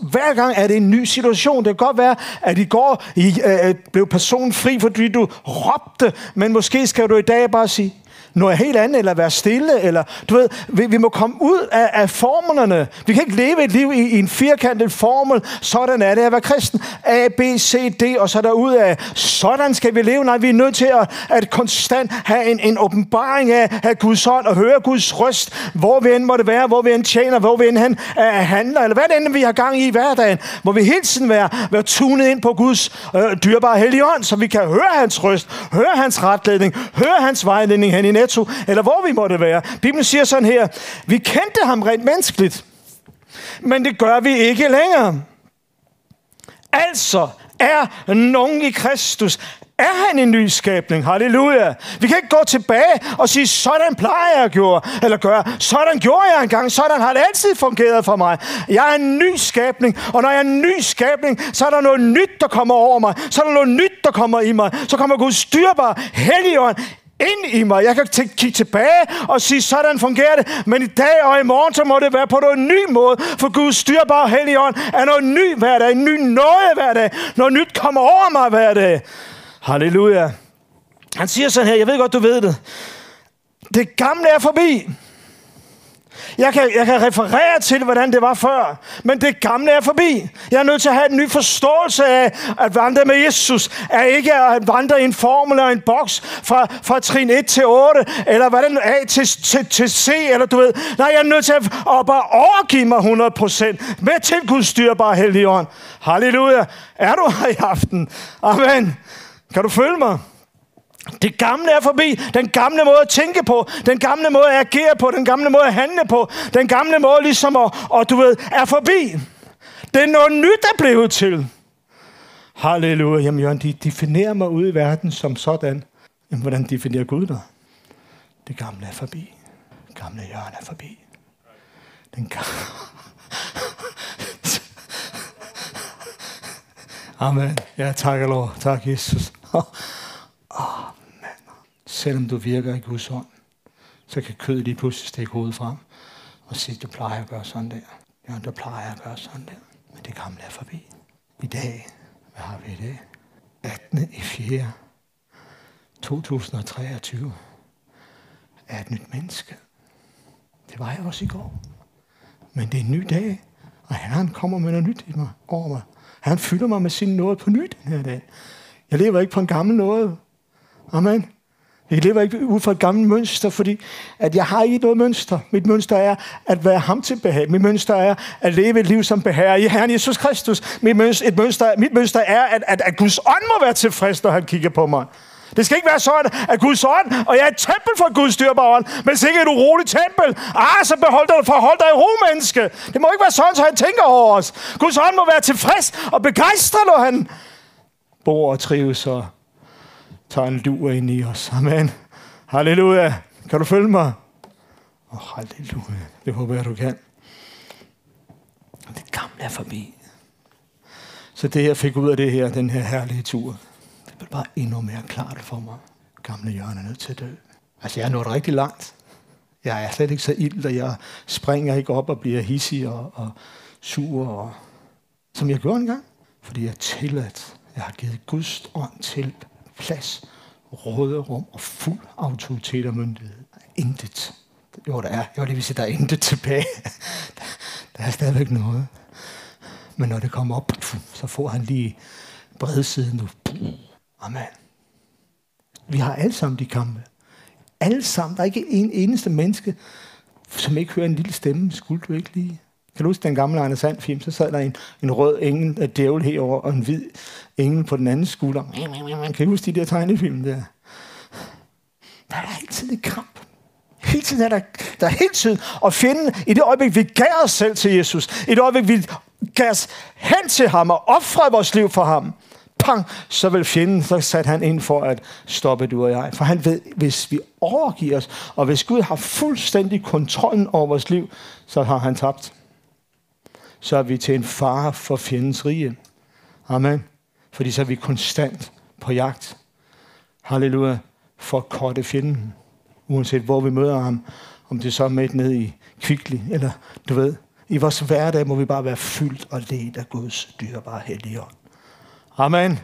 hver gang er det en ny situation. Det kan godt være, at i går I, øh, øh blev personen fri, fordi du råbte, men måske skal du i dag bare sige, noget helt andet, eller være stille, eller du ved, vi, vi må komme ud af, af formlerne. Vi kan ikke leve et liv i, i en firkantet formel. Sådan er det at være kristen. A, B, C, D, og så derud af. Sådan skal vi leve. Nej, vi er nødt til at, at konstant have en, en åbenbaring af, af Guds hånd, og høre Guds røst, hvor vi end måtte være, hvor vi end tjener, hvor vi end han, uh, handler, eller hvad det end vi har gang i i hverdagen, hvor vi hele tiden være, være tunet ind på Guds uh, dyrbare hellige ånd, så vi kan høre hans røst, høre hans retledning, høre hans vejledning hen i Netto, eller hvor vi måtte være. Bibelen siger sådan her, vi kendte ham rent menneskeligt, men det gør vi ikke længere. Altså er nogen i Kristus, er han en ny skabning. Halleluja. Vi kan ikke gå tilbage og sige, sådan plejer jeg at gøre, eller gøre. Sådan gjorde jeg engang. Sådan har det altid fungeret for mig. Jeg er en ny skabning, og når jeg er en ny skabning, så er der noget nyt, der kommer over mig. Så er der noget nyt, der kommer i mig. Så kommer Guds styrbar, helligånd ind i mig. Jeg kan t- kigge tilbage og sige, sådan fungerer det. Men i dag og i morgen, så må det være på en ny måde. For Guds styrbare helligånd er noget ny hver dag. En ny noget hver dag. Noget nyt kommer over mig hver dag. Halleluja. Han siger sådan her, jeg ved godt, du ved det. Det gamle er forbi. Jeg kan, jeg kan referere til, hvordan det var før, men det gamle er forbi. Jeg er nødt til at have en ny forståelse af, at vandre med Jesus er ikke at vandre i en formel eller en boks fra, fra trin 1 til 8, eller hvordan A til, til, til C, eller du ved. Nej, jeg er nødt til at, at bare overgive mig 100% med til Guds styrbare helligånd. Halleluja. Er du her i aften? Amen. Kan du følge mig? Det gamle er forbi. Den gamle måde at tænke på. Den gamle måde at agere på. Den gamle måde at handle på. Den gamle måde ligesom at, og du ved, er forbi. Det er noget nyt, der blevet til. Halleluja. Jamen Jørgen, de definerer mig ude i verden som sådan. Jamen, hvordan definerer Gud dig? Det gamle er forbi. Det gamle Jørgen er forbi. Den gamle... Amen. Ja, tak, Lord. Tak, Jesus. oh. Selvom du virker i Guds ånd, så kan kødet lige pludselig stikke hovedet frem og sige, du plejer at gøre sådan der. Ja, du plejer at gøre sådan der. Men det gamle er forbi. I dag, hvad har vi i dag? 18. i 4. 2023 er et nyt menneske. Det var jeg også i går. Men det er en ny dag, og Herren kommer med noget nyt i mig, over mig. Han fylder mig med sin nåde på ny den her dag. Jeg lever ikke på en gammel noget. Amen. Jeg lever ikke ud fra et gammelt mønster, fordi at jeg har ikke noget mønster. Mit mønster er at være ham til behag. Mit mønster er at leve et liv som behager i Herren Jesus Kristus. Mit mønster, et mønster, mit mønster er, at, at, at Guds ånd må være tilfreds, når han kigger på mig. Det skal ikke være sådan, at Guds ånd, og jeg er et tempel for Guds dyrbare ånd, men det ikke et uroligt tempel. Ah, så behold dig, forhold dig i ro, menneske. Det må ikke være sådan, så han tænker over os. Guds ånd må være tilfreds og begejstret, når han bor og trives og tager en lur ind i os. Amen. Halleluja. Kan du følge mig? Åh, oh, halleluja. Det håber jeg, du kan. Det gamle er forbi. Så det, jeg fik ud af det her, den her herlige tur, det blev bare endnu mere klart for mig. Gamle Jørgen er nødt til at dø. Altså, jeg er nået rigtig langt. Jeg er slet ikke så ild, og jeg springer ikke op og bliver hissig og, og sur, og, som jeg gjorde engang. Fordi jeg er tilladt. Jeg har givet Guds ånd til plads, råderum og fuld autoritet og myndighed. Intet. Jo, der er. Jo, det vil sige, der er intet tilbage. Der er stadigvæk noget. Men når det kommer op, så får han lige bredsiden nu. Amen. Vi har alle sammen de kampe. Alle sammen. Der er ikke en eneste menneske, som ikke hører en lille stemme. Skulle du ikke lige? Kan du huske den gamle Anders Sand film? Så sad der en, en rød engel, af djævel herover og en hvid engel på den anden skulder. Kan du huske de der tegnefilm der? Der er altid en kamp. Hele tiden er der, der er hele tiden. at finde i det øjeblik, vi gav os selv til Jesus, i det øjeblik, vi gav os hen til ham og offrede vores liv for ham, pang, så vil fjenden, så satte han ind for at stoppe du og jeg. For han ved, hvis vi overgiver os, og hvis Gud har fuldstændig kontrollen over vores liv, så har han tabt. Så er vi til en fare for fjendens rige. Amen. Fordi så er vi konstant på jagt. Halleluja. For at korte fjenden. Uanset hvor vi møder ham. Om det så er med ned i Kvickly, eller du ved. I vores hverdag må vi bare være fyldt og ledt af Guds dyrebare hellige ånd. Amen.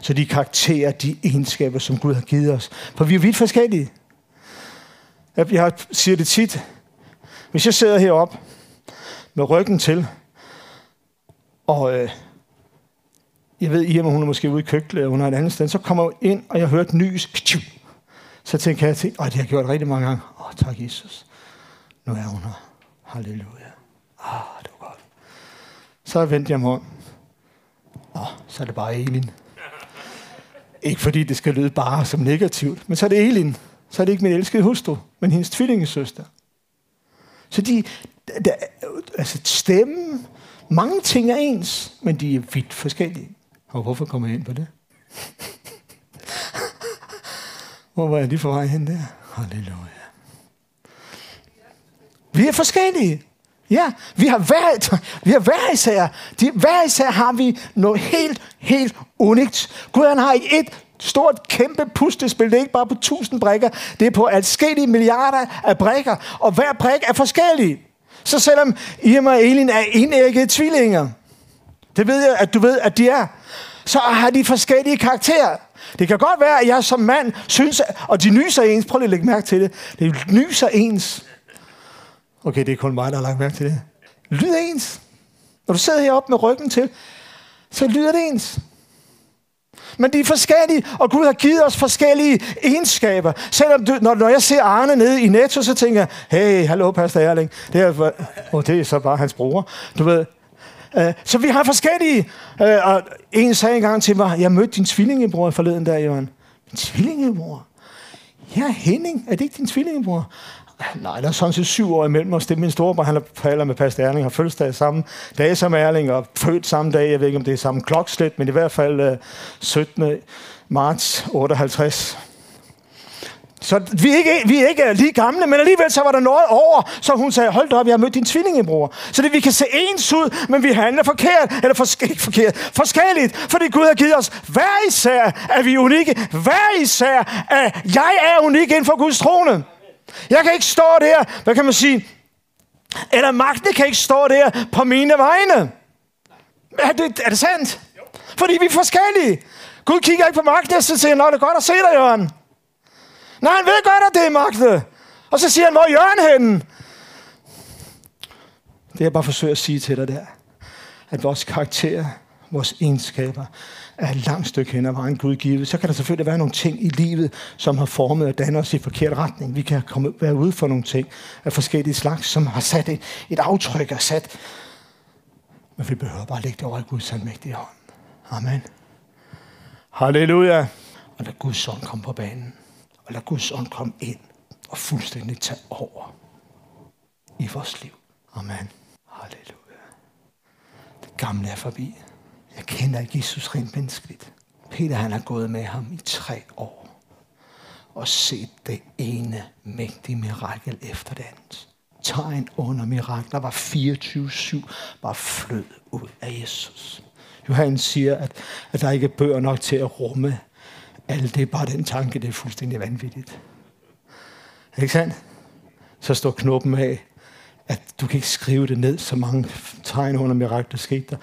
Så de karakterer, de egenskaber, som Gud har givet os. For vi er vidt forskellige. Jeg siger det tit. Hvis jeg sidder heroppe med ryggen til, og øh, jeg ved, Irma, hun er måske ude i køkkenet, eller hun er et andet sted, så kommer jeg ind, og jeg hører et nys. Så tænker jeg, at det har jeg gjort rigtig mange gange. Åh, oh, tak Jesus. Nu er hun her. Halleluja. Ah, det var godt. Så vendte jeg mig om. Åh, oh, så er det bare Elin. Ikke fordi det skal lyde bare som negativt, men så er det Elin. Så er det ikke min elskede hustru, men hendes tvillingesøster. Så de, der, altså stemmen, mange ting er ens, men de er vidt forskellige. Og hvorfor kommer jeg ind på det? Hvor var jeg lige for vej hen der? Halleluja. Vi er forskellige. Ja, vi har hver, vi har hver især, de, hver især har vi noget helt, helt unikt. Gud han har i et stort, kæmpe pustespil. Det er ikke bare på tusind brækker. Det er på adskillige milliarder af brækker. Og hver brik er forskellig. Så selvom Irma og Elin er enæggede tvillinger, det ved jeg, at du ved, at de er, så har de forskellige karakterer. Det kan godt være, at jeg som mand synes, og de nyser ens. Prøv lige at lægge mærke til det. Det nyser ens. Okay, det er kun mig, der har lagt mærke til det. Lyder ens. Når du sidder heroppe med ryggen til, så lyder det ens. Men de er forskellige, og Gud har givet os forskellige egenskaber. Selvom du, når, når jeg ser Arne nede i Netto, så tænker jeg, hey, hallo, Pastor Erling. Det er, oh, det er så bare hans bror. Du ved, øh, så vi har forskellige. Øh, og en sagde engang til mig, jeg mødte din tvillingebror forleden der, Jørgen. Min tvillingebror? Ja, Henning. Er det ikke din tvillingebror? Nej, der er sådan set syv år imellem os. Det er min storebror, han er forældre med Pastor Erling, har fødselsdag samme dag som Erling, og født samme dag. Jeg ved ikke, om det er samme klokslet, men i hvert fald øh, uh, 17. marts 58. Så vi er, ikke, vi er ikke øh, lige gamle, men alligevel så var der noget over, så hun sagde, hold da op, jeg har mødt din tvillingebror. Så det vi kan se ens ud, men vi handler forkert, eller for, ikke forkert, forskelligt, fordi Gud har givet os, hver især er vi unikke, hver især er, jeg er unik inden for Guds trone. Jeg kan ikke stå der, hvad kan man sige, eller magten kan ikke stå der på mine vegne. Er det, er det sandt? Fordi vi er forskellige. Gud kigger ikke på magten, og så siger, nå, det er godt at se dig, Jørgen. Nej, han ved godt, at det er magte. Og så siger han, hvor er Jørgen henne? Det jeg bare forsøger at sige til dig der, at vores karakter, vores egenskaber er et langt stykke hen ad vejen Gud givet. Så kan der selvfølgelig være nogle ting i livet, som har formet og dannet os i forkert retning. Vi kan komme, være ude for nogle ting af forskellige slags, som har sat et, et aftryk og sat. Men vi behøver bare lægge det over i Guds almægtige hånd. Amen. Halleluja. Og lad Guds ånd komme på banen. Og lad Guds ånd komme ind og fuldstændig tage over i vores liv. Amen. Halleluja. Det gamle er forbi. Jeg kender Jesus rent menneskeligt. Peter han har gået med ham i tre år og set det ene mægtige mirakel efter det andet. Tegn under mirakler var 24-7 bare flød ud af Jesus. Johannes siger, at, at der ikke er bøger nok til at rumme alt det. Bare den tanke, det er fuldstændig vanvittigt. Ikke sandt? Så står knoppen af, at du kan ikke skrive det ned, så mange tegn under mirakler skete der.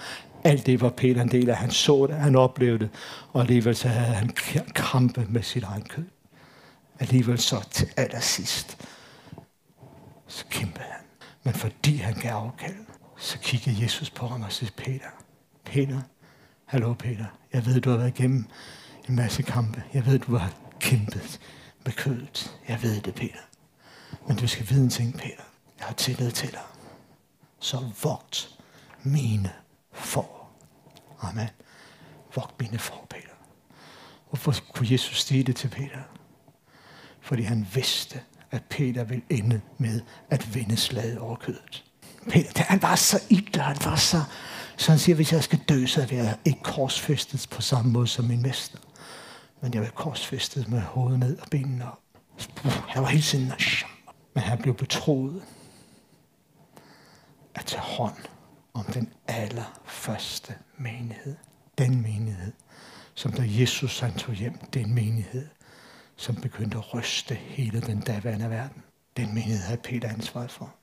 Alt det var Peter en del af. Han så det, han oplevede det, og alligevel så havde han krampe med sit egen kød. Alligevel så til allersidst, så kæmpede han. Men fordi han gav afkald, så kiggede Jesus på ham og sagde, Peter, Peter, hallo Peter, jeg ved, du har været igennem en masse kampe. Jeg ved, du har kæmpet med kødet. Jeg ved det, Peter. Men du skal vide en ting, Peter. Jeg har tillid til dig. Så vogt mine for. Amen. Vogt mine for, Peter. Hvorfor kunne Jesus sige det til Peter? Fordi han vidste, at Peter ville ende med at vinde slaget over kødet. Peter, han var så ild, han var så, så han siger, hvis jeg skal dø, så vil jeg ikke korsfæstet på samme måde som min mester. Men jeg vil korsfæstet med hovedet ned og benene op. Han var hele tiden, men han blev betroet at tage hånd om den allerførste menighed. Den menighed, som da Jesus han tog hjem, den menighed, som begyndte at ryste hele den daværende verden. Den menighed havde Peter ansvaret for.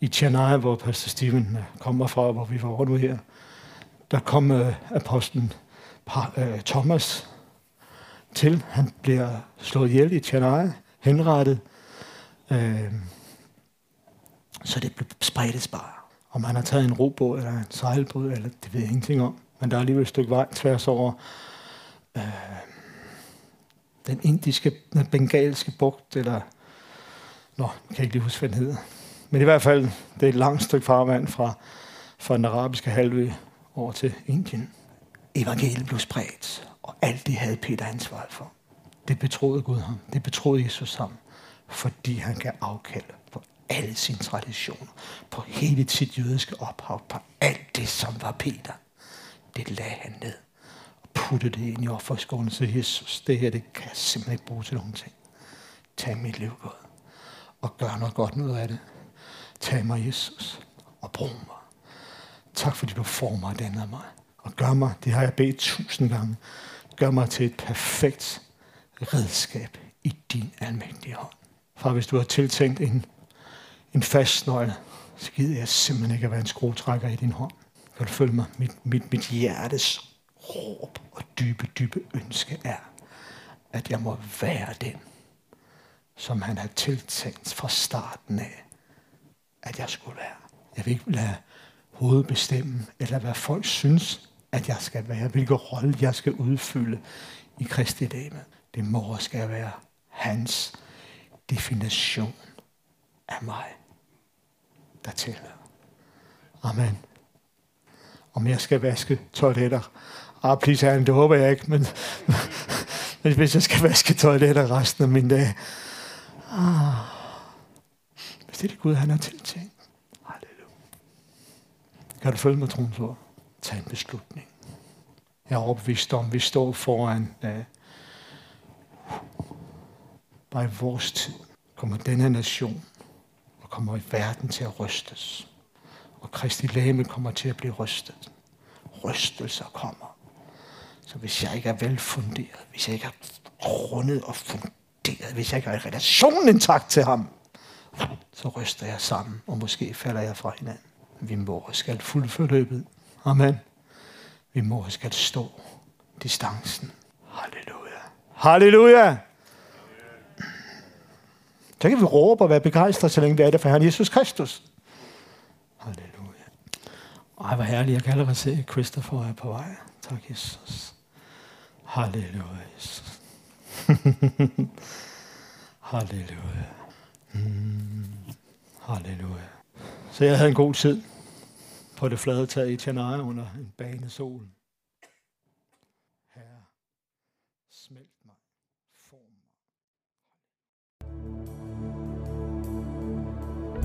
I Chennai, hvor Pastor Steven øh, kommer fra, hvor vi var nu her, der kom øh, apostlen øh, Thomas til. Han bliver slået ihjel i Chennai, henrettet. Øh, så det blev spredt bare. Om han har taget en robåd eller en sejlbåd, eller det ved jeg ingenting om. Men der er alligevel et stykke vej tværs over øh, den indiske, den bengalske bugt, eller Nå, jeg kan ikke lige huske, hvad den hedder. Men i hvert fald, det er et langt stykke farvand fra, fra den arabiske halvø over til Indien. Evangeliet blev spredt, og alt det havde Peter ansvaret for. Det betroede Gud ham. Det betroede Jesus ham, fordi han gav afkald alle sine traditioner, på hele sit jødiske ophav, på alt det, som var Peter. Det lagde han ned og puttede det ind i offerskålen til Jesus. Det her, det kan jeg simpelthen ikke bruge til nogen ting. Tag mit liv, godt og gør noget godt ud af det. Tag mig, Jesus, og brug mig. Tak, fordi du former den af mig. Og gør mig, det har jeg bedt tusind gange, gør mig til et perfekt redskab i din almægtige hånd. Far, hvis du har tiltænkt en en fast nøgle, så gider jeg simpelthen ikke at være en skruetrækker i din hånd. Kan du følge mig? Mit, mit, mit hjertes råb og dybe, dybe ønske er, at jeg må være den, som han har tiltænkt fra starten af, at jeg skulle være. Jeg vil ikke lade hovedet bestemme, eller hvad folk synes, at jeg skal være, hvilken rolle jeg skal udfylde i Kristi dame. Det må og skal være hans definition af mig der tæller. Amen. Om jeg skal vaske toiletter. Ah, please, herren, det håber jeg ikke, men, men hvis jeg skal vaske toiletter resten af min dag. Ah, hvis det er det Gud, han har tiltænkt. Halleluja. Kan du følge mig, troens ord? Tag en beslutning. Jeg er overbevist om, at vi står foran, uh, bare i vores tid, kommer denne nation og kommer i verden til at rystes. Og Kristi læme kommer til at blive rystet. Rystelser kommer. Så hvis jeg ikke er velfunderet, hvis jeg ikke er grundet og funderet, hvis jeg ikke har relationen intakt til ham, så ryster jeg sammen, og måske falder jeg fra hinanden. Vi må og skal fuldføre løbet. Amen. Vi må og skal stå distancen. Halleluja. Halleluja. Så kan vi råbe og være begejstret, så længe vi er det for Herren Jesus Kristus. Halleluja. Ej, hvor herligt. Jeg kan allerede se, at Christopher er på vej. Tak, Jesus. Halleluja, Jesus. Halleluja. Mm. Halleluja. Så jeg havde en god tid på det flade tag i Chennai under en bane